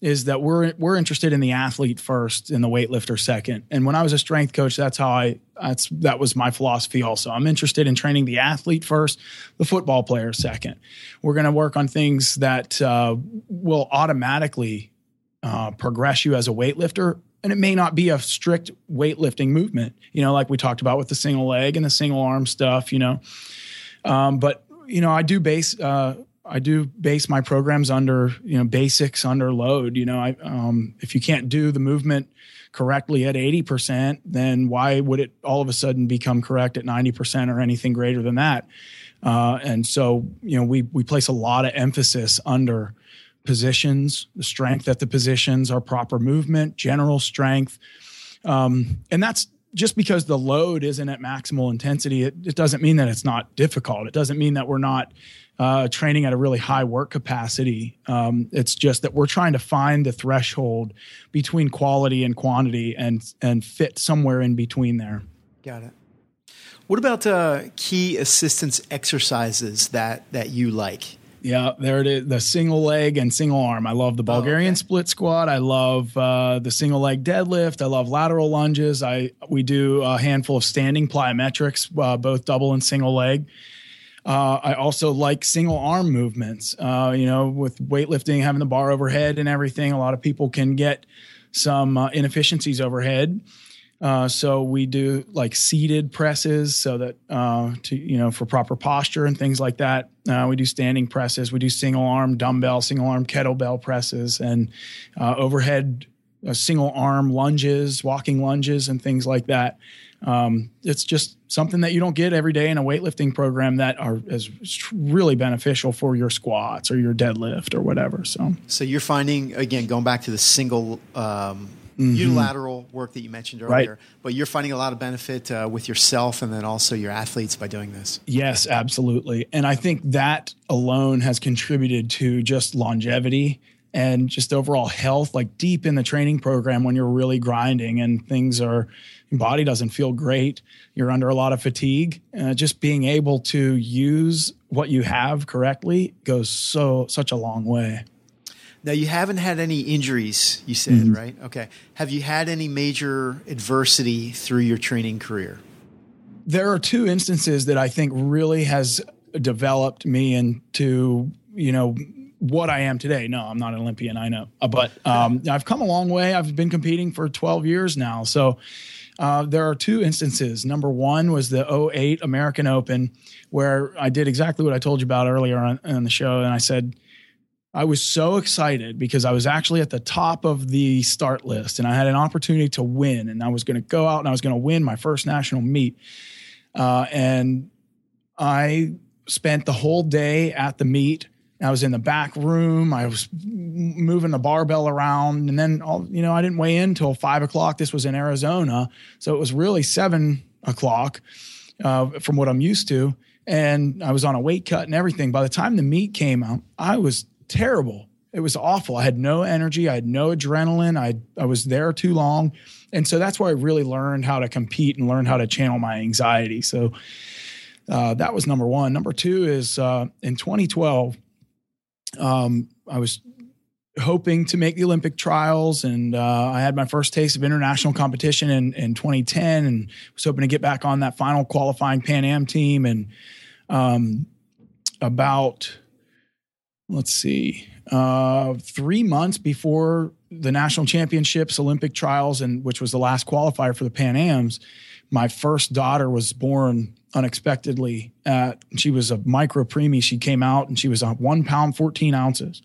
is that we're we're interested in the athlete first and the weightlifter second. And when I was a strength coach, that's how I that's that was my philosophy also. I'm interested in training the athlete first, the football player second. We're going to work on things that uh, will automatically uh, progress you as a weightlifter and it may not be a strict weightlifting movement, you know, like we talked about with the single leg and the single arm stuff, you know. Um, but you know, I do base uh, I do base my programs under you know basics under load. You know, I um, if you can't do the movement correctly at eighty percent, then why would it all of a sudden become correct at ninety percent or anything greater than that? Uh, and so you know we we place a lot of emphasis under positions, the strength at the positions, our proper movement, general strength, um, and that's just because the load isn't at maximal intensity, it, it, doesn't mean that it's not difficult. It doesn't mean that we're not uh, training at a really high work capacity. Um, it's just that we're trying to find the threshold between quality and quantity and and fit somewhere in between there. Got it. What about uh, key assistance exercises that that you like? Yeah, there it is. The single leg and single arm. I love the Bulgarian oh, okay. split squat. I love uh, the single leg deadlift. I love lateral lunges. I we do a handful of standing plyometrics, uh, both double and single leg. Uh, I also like single arm movements. Uh, you know, with weightlifting, having the bar overhead and everything, a lot of people can get some uh, inefficiencies overhead. Uh, so we do like seated presses so that uh, to you know for proper posture and things like that. Uh, we do standing presses. We do single arm dumbbell, single arm kettlebell presses, and overhead single arm lunges, walking lunges, and things like that um, it's just something that you don't get every day in a weightlifting program that are is really beneficial for your squats or your deadlift or whatever. So, so you're finding again going back to the single um, mm-hmm. unilateral work that you mentioned earlier, right. but you're finding a lot of benefit uh, with yourself and then also your athletes by doing this. Yes, absolutely, and I think that alone has contributed to just longevity and just overall health, like deep in the training program when you're really grinding and things are your body doesn't feel great. You're under a lot of fatigue. Uh, just being able to use what you have correctly goes so such a long way. Now you haven't had any injuries, you said, mm-hmm. right? Okay. Have you had any major adversity through your training career? There are two instances that I think really has developed me into, you know, what I am today. No, I'm not an Olympian, I know. Uh, but um, I've come a long way. I've been competing for 12 years now. So uh, there are two instances. Number one was the 08 American Open, where I did exactly what I told you about earlier on, on the show. And I said, I was so excited because I was actually at the top of the start list and I had an opportunity to win. And I was going to go out and I was going to win my first national meet. Uh, and I spent the whole day at the meet I was in the back room. I was moving the barbell around, and then all, you know I didn't weigh in until five o'clock. This was in Arizona, so it was really seven o'clock uh, from what I'm used to. And I was on a weight cut and everything. By the time the meet came out, I was terrible. It was awful. I had no energy. I had no adrenaline. I I was there too long, and so that's where I really learned how to compete and learn how to channel my anxiety. So uh, that was number one. Number two is uh, in 2012, um, I was hoping to make the Olympic trials, and uh, I had my first taste of international competition in, in 2010, and was hoping to get back on that final qualifying Pan Am team. And um, about let's see, uh, three months before the national championships, Olympic trials, and which was the last qualifier for the Pan Ams, my first daughter was born unexpectedly. At, she was a micro preemie. She came out and she was one pound, 14 ounces.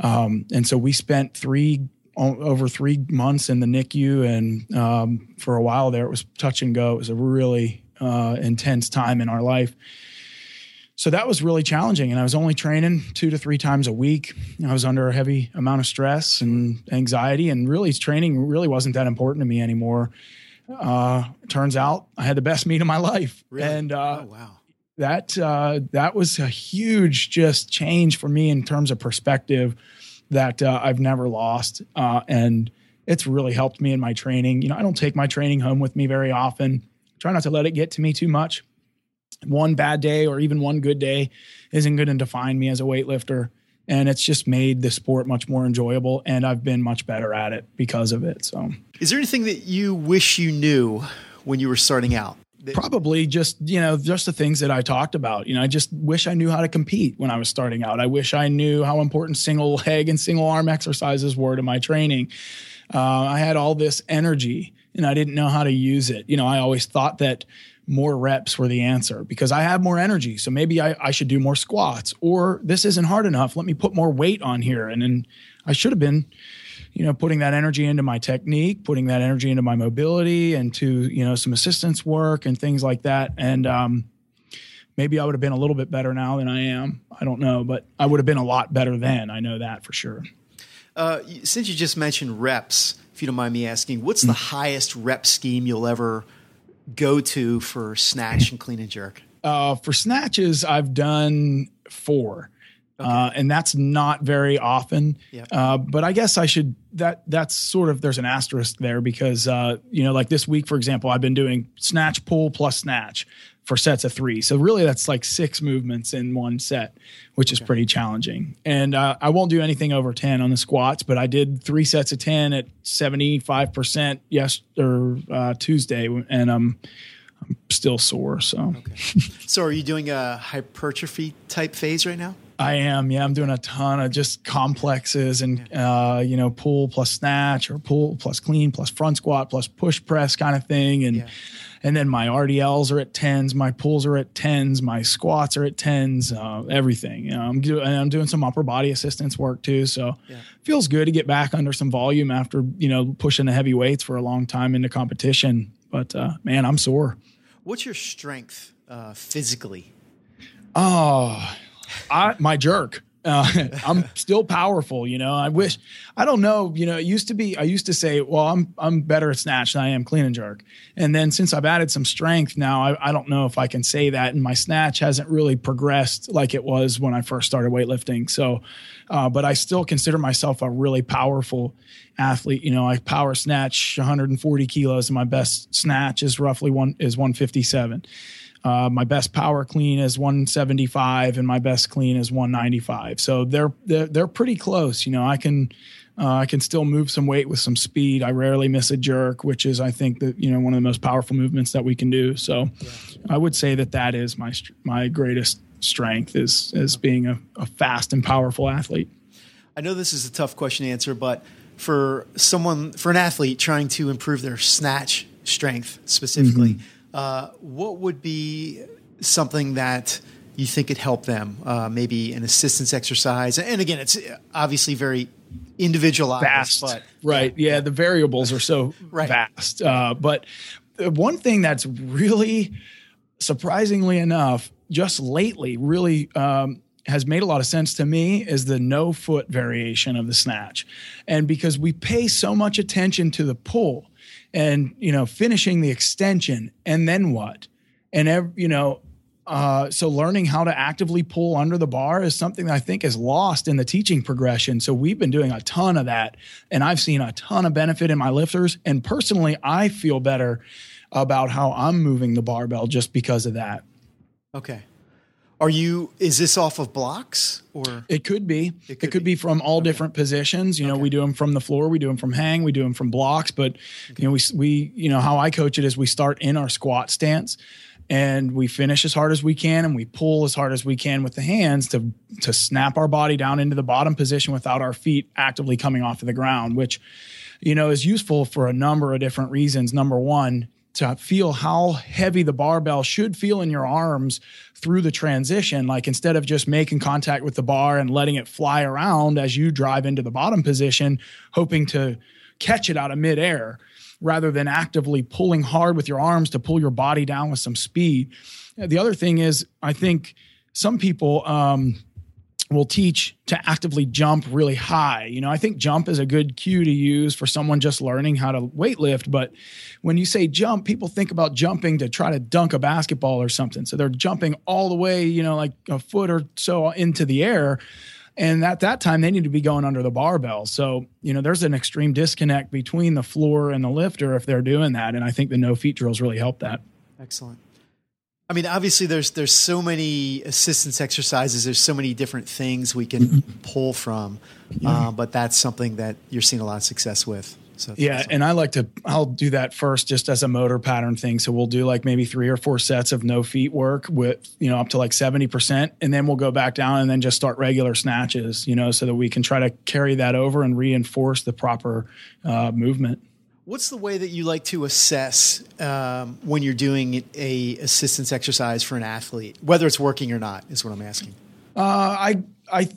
Um, and so we spent three over three months in the NICU, and um, for a while there, it was touch and go. It was a really uh, intense time in our life. So that was really challenging, and I was only training two to three times a week. I was under a heavy amount of stress and anxiety, and really training really wasn't that important to me anymore. Uh, turns out I had the best meet of my life, Really? and uh, oh wow. that uh, that was a huge just change for me in terms of perspective that uh, I've never lost, uh, and it's really helped me in my training. You know, I don't take my training home with me very often. Try not to let it get to me too much. One bad day or even one good day isn't going to define me as a weightlifter, and it's just made the sport much more enjoyable, and I've been much better at it because of it. So. Is there anything that you wish you knew when you were starting out? Probably just you know just the things that i talked about you know i just wish i knew how to compete when i was starting out i wish i knew how important single leg and single arm exercises were to my training uh, i had all this energy and i didn't know how to use it you know i always thought that more reps were the answer because i have more energy so maybe I, I should do more squats or this isn't hard enough let me put more weight on here and then i should have been you know, putting that energy into my technique, putting that energy into my mobility, and to you know some assistance work and things like that. And um, maybe I would have been a little bit better now than I am. I don't know, but I would have been a lot better then. I know that for sure. Uh, since you just mentioned reps, if you don't mind me asking, what's the highest rep scheme you'll ever go to for snatch and clean and jerk? Uh, for snatches, I've done four. Uh, and that's not very often. Yeah. Uh, but I guess I should that that's sort of there's an asterisk there because uh, you know like this week for example I've been doing snatch pull plus snatch for sets of three. So really that's like six movements in one set, which is pretty challenging. And uh, I won't do anything over ten on the squats, but I did three sets of ten at seventy five percent yes or uh, Tuesday, and I'm I'm still sore. So. So, are you doing a hypertrophy type phase right now? I am. Yeah, I'm doing a ton of just complexes and uh, you know pull plus snatch or pull plus clean plus front squat plus push press kind of thing, and Yeah. and then my RDLs are at tens, my pulls are at tens, my squats are at tens, uh, everything. You know, I'm doing I'm doing some upper body assistance work too, so Yeah. feels good to get back under some volume after you know pushing the heavy weights for a long time into competition. But uh, man, I'm sore. What's your strength uh, physically? Oh, I, my jerk. Uh, *laughs* I'm still powerful, you know. I wish I don't know, you know. It used to be I used to say, well, I'm I'm better at snatch than I am clean and jerk, and then since I've added some strength now, I, I don't know if I can say that. And my snatch hasn't really progressed like it was when I first started weightlifting. So, uh, but I still consider myself a really powerful athlete. You know, I power snatch 140 kilos, and my best snatch is roughly one is 157. Uh, my best power clean is 175, and my best clean is 195. So they're they're, they're pretty close. You know, I can uh, I can still move some weight with some speed. I rarely miss a jerk, which is I think that you know one of the most powerful movements that we can do. So I would say that that is my my greatest strength is is being a, a fast and powerful athlete. I know this is a tough question to answer, but for someone, for an athlete trying to improve their snatch strength specifically, uh, what would be something that you think could help them? Uh, maybe an assistance exercise. And again, it's obviously very individualized, vast, but right? Yeah, the variables are so *laughs* Right. vast. Uh, but one thing that's really surprisingly enough, just lately, really um, has made a lot of sense to me is the no foot variation of the snatch, and because we pay so much attention to the pull, and you know, finishing the extension, and then what, and ev- you know. Uh, so learning how to actively pull under the bar is something that I think is lost in the teaching progression. So we've been doing a ton of that, and I've seen a ton of benefit in my lifters. And personally, I feel better about how I'm moving the barbell just because of that. Okay. Are you? Is this off of blocks or? It could be. It It could, could be. be. from all different positions. You know, Okay. we do them from the floor, we do them from hang, we do them from blocks. But you know, we we you know how I coach it is we start in our squat stance, and we finish as hard as we can, and we pull as hard as we can with the hands to to snap our body down into the bottom position without our feet actively coming off of the ground, which you know is useful for a number of different reasons. Number one. To feel how heavy the barbell should feel in your arms through the transition. Like instead of just making contact with the bar and letting it fly around as you drive into the bottom position, hoping to catch it out of midair, rather than actively pulling hard with your arms to pull your body down with some speed. The other thing is, I think some people, um, will teach to actively jump really high. You know, I think jump is a good cue to use for someone just learning how to weightlift. But when you say jump, people think about jumping to try to dunk a basketball or something. So they're jumping all the way, you know, like a foot or so into the air. And at that time, they need to be going under the barbell. So, you know, there's an extreme disconnect between the floor and the lifter if they're doing that. And I think the no feet drills really help that. Excellent. I mean, obviously, there's there's so many assistance exercises. There's so many different things we can pull from, uh, but that's something that you're seeing a lot of success with. So Yeah, awesome. and I like to I'll do that first just as a motor pattern thing. So we'll do like maybe 3 or 4 sets of no feet work with, you know, up to like 70% and then we'll go back down and then just start regular snatches, you know, so that we can try to carry that over and reinforce the proper uh, movement. What's the way that you like to assess um, when you're doing a assistance exercise for an athlete, whether it's working or not? Is what I'm asking. Uh, I I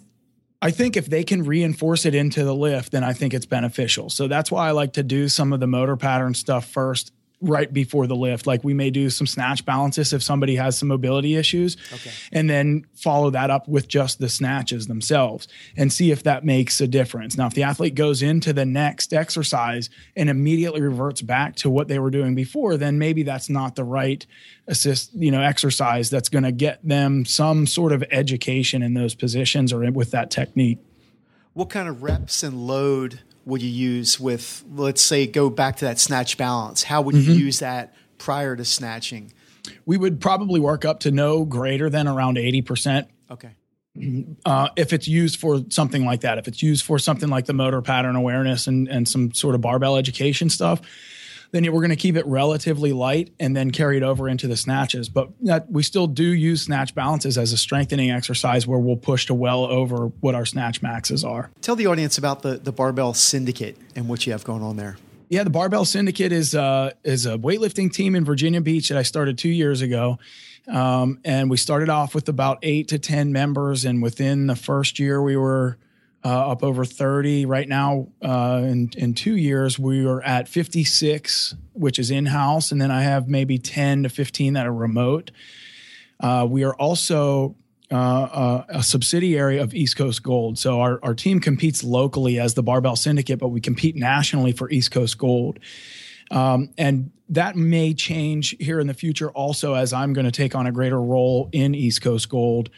I think if they can reinforce it into the lift, then I think it's beneficial. So that's why I like to do some of the motor pattern stuff first, right before the lift. Like we may do some snatch balances if somebody has some mobility issues, Okay. and then follow that up with just the snatches themselves and see if that makes a difference. Now, if the athlete goes into the next exercise and immediately reverts back to what they were doing before, then maybe that's not the right assist, you know, exercise that's going to get them some sort of education in those positions or with that technique. What kind of reps and load would you use with, let's say, go back to that snatch balance? How would you Mm-hmm. use that prior to snatching? We would probably work up to no greater than around 80%. Okay. uh, if it's used for something like that, if it's used for something like the motor pattern awareness and, and some sort of barbell education stuff, then we're going to keep it relatively light and then carry it over into the snatches. But that, we still do use snatch balances as a strengthening exercise where we'll push to well over what our snatch maxes are. Tell the audience about the, the barbell syndicate and what you have going on there. Yeah, the Barbell Syndicate is uh, is a weightlifting team in Virginia Beach that I started two years ago, um, and we started off with about eight to ten members, and within the first year we were uh, up over thirty. Right now, uh, in in two years we are at fifty six, which is in house, and then I have maybe ten to fifteen that are remote. Uh, we are also uh, a, a subsidiary of East Coast Gold. So our, our team competes locally as the Barbell Syndicate, but we compete nationally for East Coast Gold. Um, and that may change here in the future also as I'm going to take on a greater role in East Coast Gold.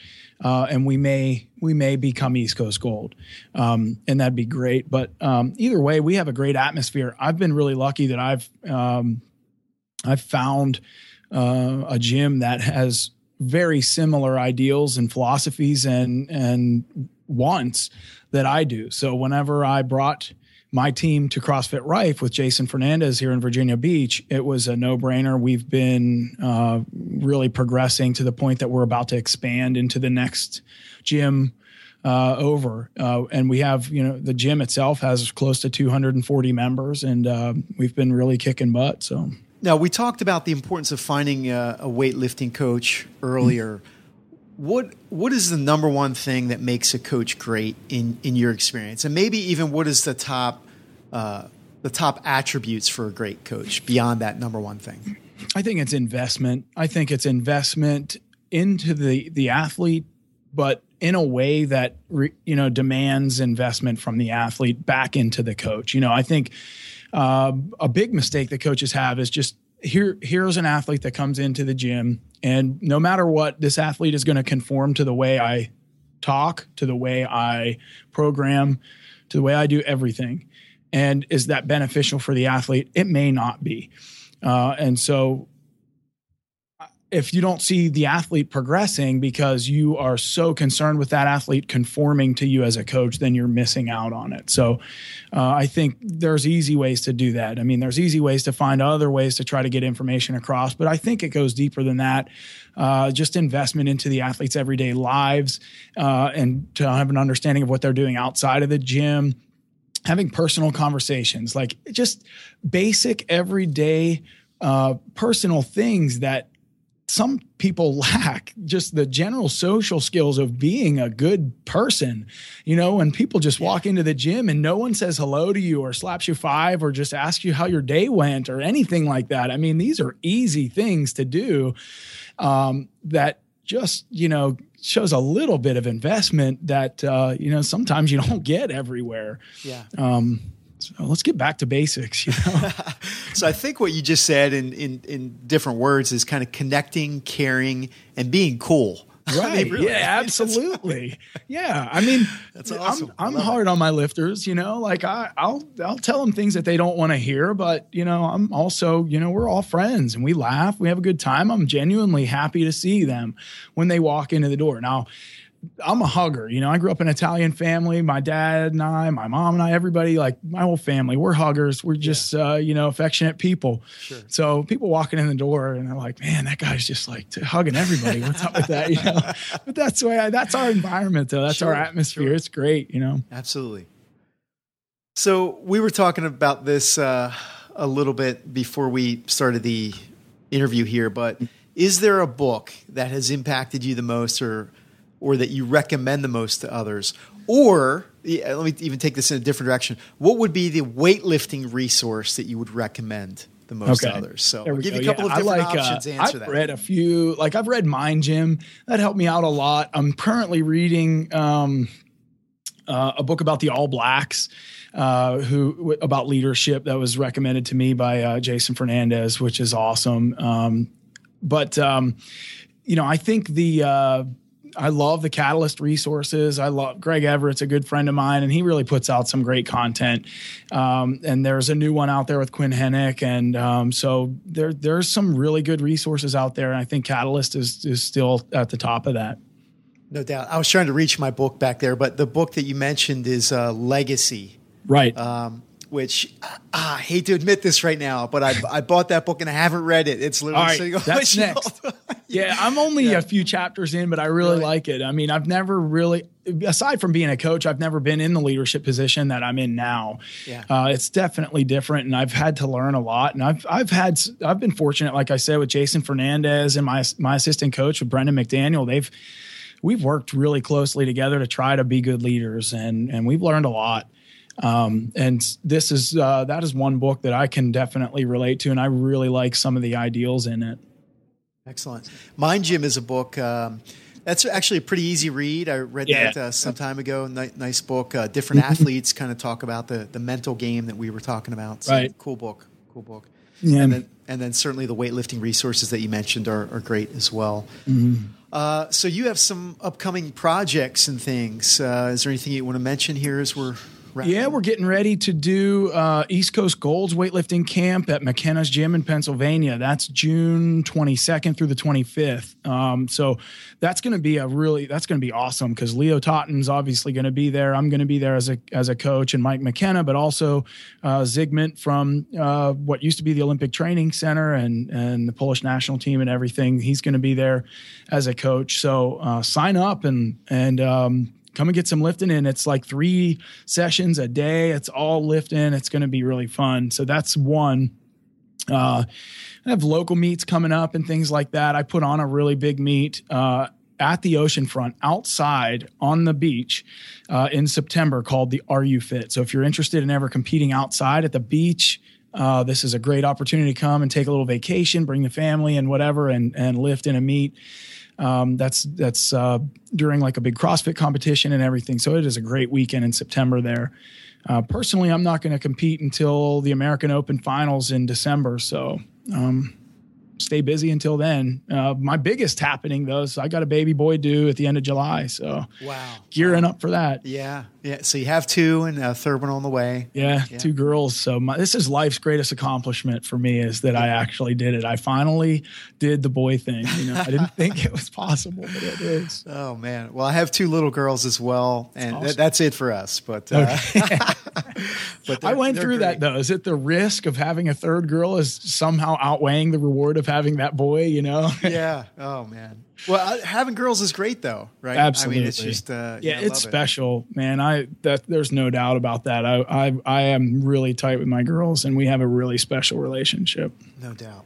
Uh, and we may we may become East Coast Gold, um, and that'd be great. But um, either way, we have a great atmosphere. I've been really lucky that I've um, I've found uh, a gym that has very similar ideals and philosophies and and wants that I do. So whenever I brought my team to CrossFit Rife with Jason Fernandez here in Virginia Beach, it was a no brainer. We've been uh, really progressing to the point that we're about to expand into the next gym uh, over. Uh, and we have, you know, the gym itself has close to 240 members, and uh, we've been really kicking butt. So. Now, we talked about the importance of finding a, a weightlifting coach earlier. What what is the number one thing that makes a coach great in, in your experience, and maybe even what is the top uh, the top attributes for a great coach beyond that number one thing? I think it's investment. I think it's investment into the the athlete, but in a way that re, you know demands investment from the athlete back into the coach. You know, I think uh, a big mistake that coaches have is just here. Here's an athlete that comes into the gym, and no matter what, this athlete is going to conform to the way I talk, to the way I program, to the way I do everything. And is that beneficial for the athlete? It may not be. Uh, and so if you don't see the athlete progressing because you are so concerned with that athlete conforming to you as a coach, then you're missing out on it. So uh, I think there's easy ways to do that. I mean, there's easy ways to find other ways to try to get information across, but I think it goes deeper than that. Uh, just investment into the athletes' everyday lives uh, and to have an understanding of what they're doing outside of the gym having personal conversations, like just basic everyday uh, personal things that some people *laughs* lack just the general social skills of being a good person you know when people just walk into the gym and no one says hello to you or slaps you five or just asks you how your day went or anything like that. I mean these are easy things to do um, that just you know shows a little bit of investment that uh, you know sometimes you *laughs* don't get everywhere. Yeah. Um, so let's get back to basics. You know? *laughs* so I think what you just said in, in, in different words is kind of connecting, caring, and being cool. *laughs* Right. Really, yeah, *laughs* absolutely. yeah. I mean, that's awesome. I'm, I'm hard it. on my lifters, you know, like I, I'll, I'll tell them things that they don't want to hear, but you know, I'm also, you know, we're all friends and we laugh, we have a good time. I'm genuinely happy to see them when they walk into the door. Now, I'm a hugger. You know, I grew up in an Italian family. My dad and I, my mom and I, everybody, like my whole family, we're huggers. We're just, yeah. uh, you know, affectionate people. Sure. So people walking in the door and they're like, man, that guy's just like hugging everybody. What's up with that? *laughs* You know, but that's the way I, that's our environment though. That's sure. our atmosphere. Sure. It's great, you know? Absolutely. So we were talking about this uh, a little bit before we started the interview here, but is there a book that has impacted you the most or, or that you recommend the most to others? Or yeah, let me even take this in a different direction. What would be the weightlifting resource that you would recommend the most okay. to others? So I'll give go. you a couple yeah, of different like, uh, options. Uh, answer I've that. read a few, like I've read Mind Gym. That helped me out a lot. I'm currently reading um, uh, a book about the All Blacks. Uh, who about leadership that was recommended to me by uh, Jason Fernandez, which is awesome. Um, but um, you know, I think the uh, I love the Catalyst resources. I love Greg Everett's a good friend of mine, and he really puts out some great content. Um, and there's a new one out there with Quinn Henoch, and um, so there there's some really good resources out there. And I think Catalyst is is still at the top of that. No doubt. I was trying to reach my book back there, but the book that you mentioned is uh, Legacy. Right. Um, which ah, I hate to admit this right now, but I, I bought that book and I haven't read it. It's literally right, sitting on that's my next. *laughs* yeah, I'm only yeah. a few chapters in, but I really, really, like it. I mean, I've never really, aside from being a coach, I've never been in the leadership position that I'm in now. Yeah. Uh, it's definitely different, and I've had to learn a lot. And I've I've had I've been fortunate, like I said, with Jason Fernandez and my my assistant coach with Brendan McDaniel. They've we've worked really closely together to try to be good leaders, and and we've learned a lot. Um, and this is uh, that is one book that I can definitely relate to, and I really like some of the ideals in it. Excellent. Mind Gym is a book. Um, that's actually a pretty easy read. I read yeah. that uh, some time ago. N- nice book. Uh, different mm-hmm. athletes kind of talk about the the mental game that we were talking about. So, right. Cool book. Cool book. Yeah. And then, and then certainly the weightlifting resources that you mentioned are, are great as well. Mm-hmm. Uh, so you have some upcoming projects and things. Uh, is there anything you want to mention here as we're yeah, we're getting ready to do uh, East Coast Golds weightlifting camp at McKenna's Gym in Pennsylvania. That's June 22nd through the 25th. Um, so that's going to be a really that's going to be awesome because Leo Totten's obviously going to be there. I'm going to be there as a as a coach and Mike McKenna, but also uh, Zygmunt from uh, what used to be the Olympic Training Center and and the Polish national team and everything. He's going to be there as a coach. So uh, sign up and and um, come and get some lifting in. It's like three sessions a day. It's all lifting. It's going to be really fun. So that's one. Uh, I have local meets coming up and things like that. I put on a really big meet uh, at the oceanfront outside on the beach uh, in September called the Are You Fit? So if you're interested in ever competing outside at the beach, uh, this is a great opportunity to come and take a little vacation, bring the family and whatever, and and lift in a meet. Um, that's that's uh, during like a big CrossFit competition and everything. So it is a great weekend in September there. Uh, personally, I'm not going to compete until the American Open finals in December. So um, stay busy until then. Uh, my biggest happening though, is I got a baby boy due at the end of July, so wow, gearing up for that. Yeah, yeah. So you have two, and a third one on the way. Yeah, yeah. two girls. So my, this is life's greatest accomplishment for me is that I actually did it. I finally did the boy thing. You know, I didn't *laughs* think it was possible, but it is. Oh man, well I have two little girls as well, and awesome. th- that's it for us. But, uh, okay. *laughs* *laughs* but I went through great. that though. Is it the risk of having a third girl is somehow outweighing the reward of having that boy? You know? yeah. Oh man. Well, having girls is great though, right? Absolutely. I mean, it's just uh, yeah, it's special, it. man. I that there's no doubt about that. I, I I am really tight with my girls, and we have a really special relationship. No doubt.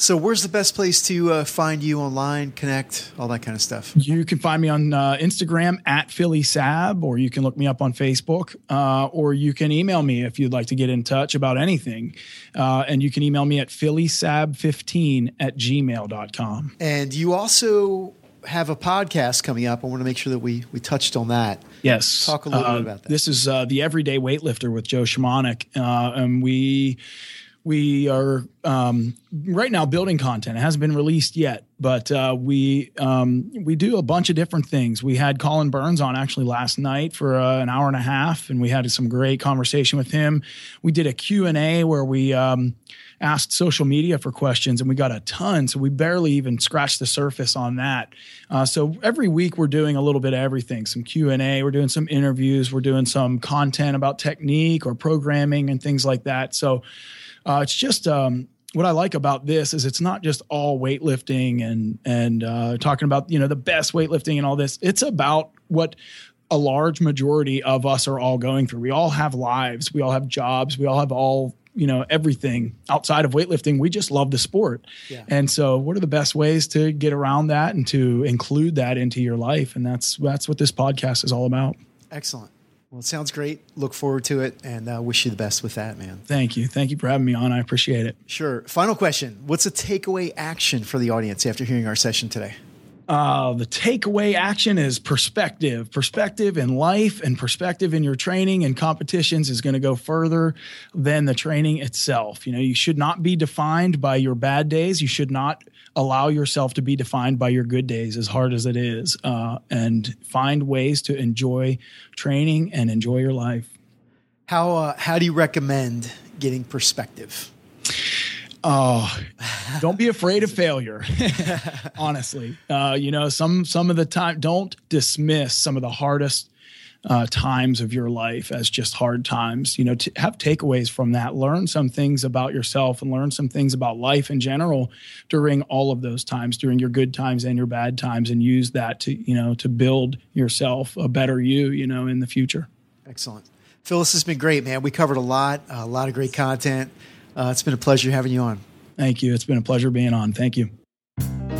So, where's the best place to uh, find you online, connect, all that kind of stuff? You can find me on uh, Instagram at Philly Sab, or you can look me up on Facebook, uh, or you can email me if you'd like to get in touch about anything. Uh, and you can email me at phillysab15 at gmail.com. And you also have a podcast coming up. I want to make sure that we we touched on that. Yes, talk a little bit uh, about that. This is uh, the Everyday Weightlifter with Joe Shamanik, and we we are um, right now building content. It hasn't been released yet, but uh, we um, we do a bunch of different things. We had Colin Burns on actually last night for uh, an hour and a half, and we had some great conversation with him. We did a Q and A where we um, asked social media for questions, and we got a ton. So we barely even scratched the surface on that. Uh, so every week we're doing a little bit of everything: some Q and A, we're doing some interviews, we're doing some content about technique or programming and things like that. So uh, it's just um, what I like about this is it's not just all weightlifting and and uh, talking about you know the best weightlifting and all this. It's about what a large majority of us are all going through. We all have lives. We all have jobs. We all have all you know everything outside of weightlifting we just love the sport yeah. and so what are the best ways to get around that and to include that into your life and that's that's what this podcast is all about excellent well, it sounds great. Look forward to it and uh, wish you the best with that, man. Thank you. Thank you for having me on. I appreciate it. Sure. Final question What's a takeaway action for the audience after hearing our session today? Uh, the takeaway action is perspective. Perspective in life and perspective in your training and competitions is going to go further than the training itself. You know, you should not be defined by your bad days. You should not allow yourself to be defined by your good days, as hard as it is, uh, and find ways to enjoy training and enjoy your life. How uh, how do you recommend getting perspective? Oh, don't be afraid of failure. *laughs* Honestly, uh, you know some some of the time, don't dismiss some of the hardest uh, times of your life as just hard times. You know, have takeaways from that, learn some things about yourself and learn some things about life in general during all of those times, during your good times and your bad times, and use that to, you know, to build yourself a better you, you know, in the future. Excellent. Phyllis. this has been great, man. We covered a lot, a lot of great content. Uh, it's been a pleasure having you on. Thank you. It's been a pleasure being on. Thank you.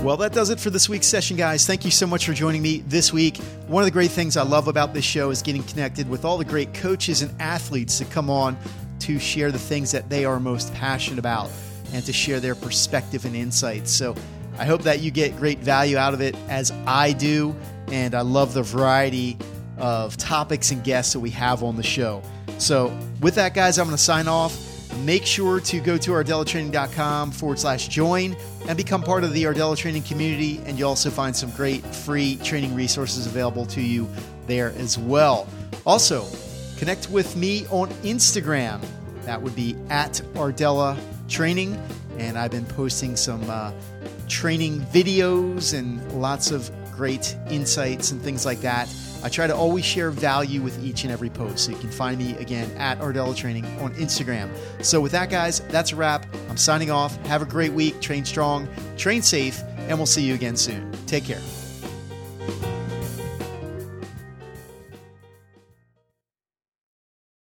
Well, that does it for this week's session, guys. Thank you so much for joining me this week. One of the great things I love about this show is getting connected with all the great coaches and athletes that come on to share the things that they are most passionate about and to share their perspective and insights. So I hope that you get great value out of it as I do. And I love the variety of topics and guests that we have on the show. So, with that, guys, I'm going to sign off. Make sure to go to rdellatraining.com forward slash join and become part of the Rdella Training community. And you'll also find some great free training resources available to you there as well. Also, connect with me on Instagram. That would be at Rdella Training. And I've been posting some uh, training videos and lots of great insights and things like that. I try to always share value with each and every post. So you can find me again at Rdella Training on Instagram. So with that, guys, that's a wrap. I'm signing off. Have a great week. Train strong, train safe, and we'll see you again soon. Take care.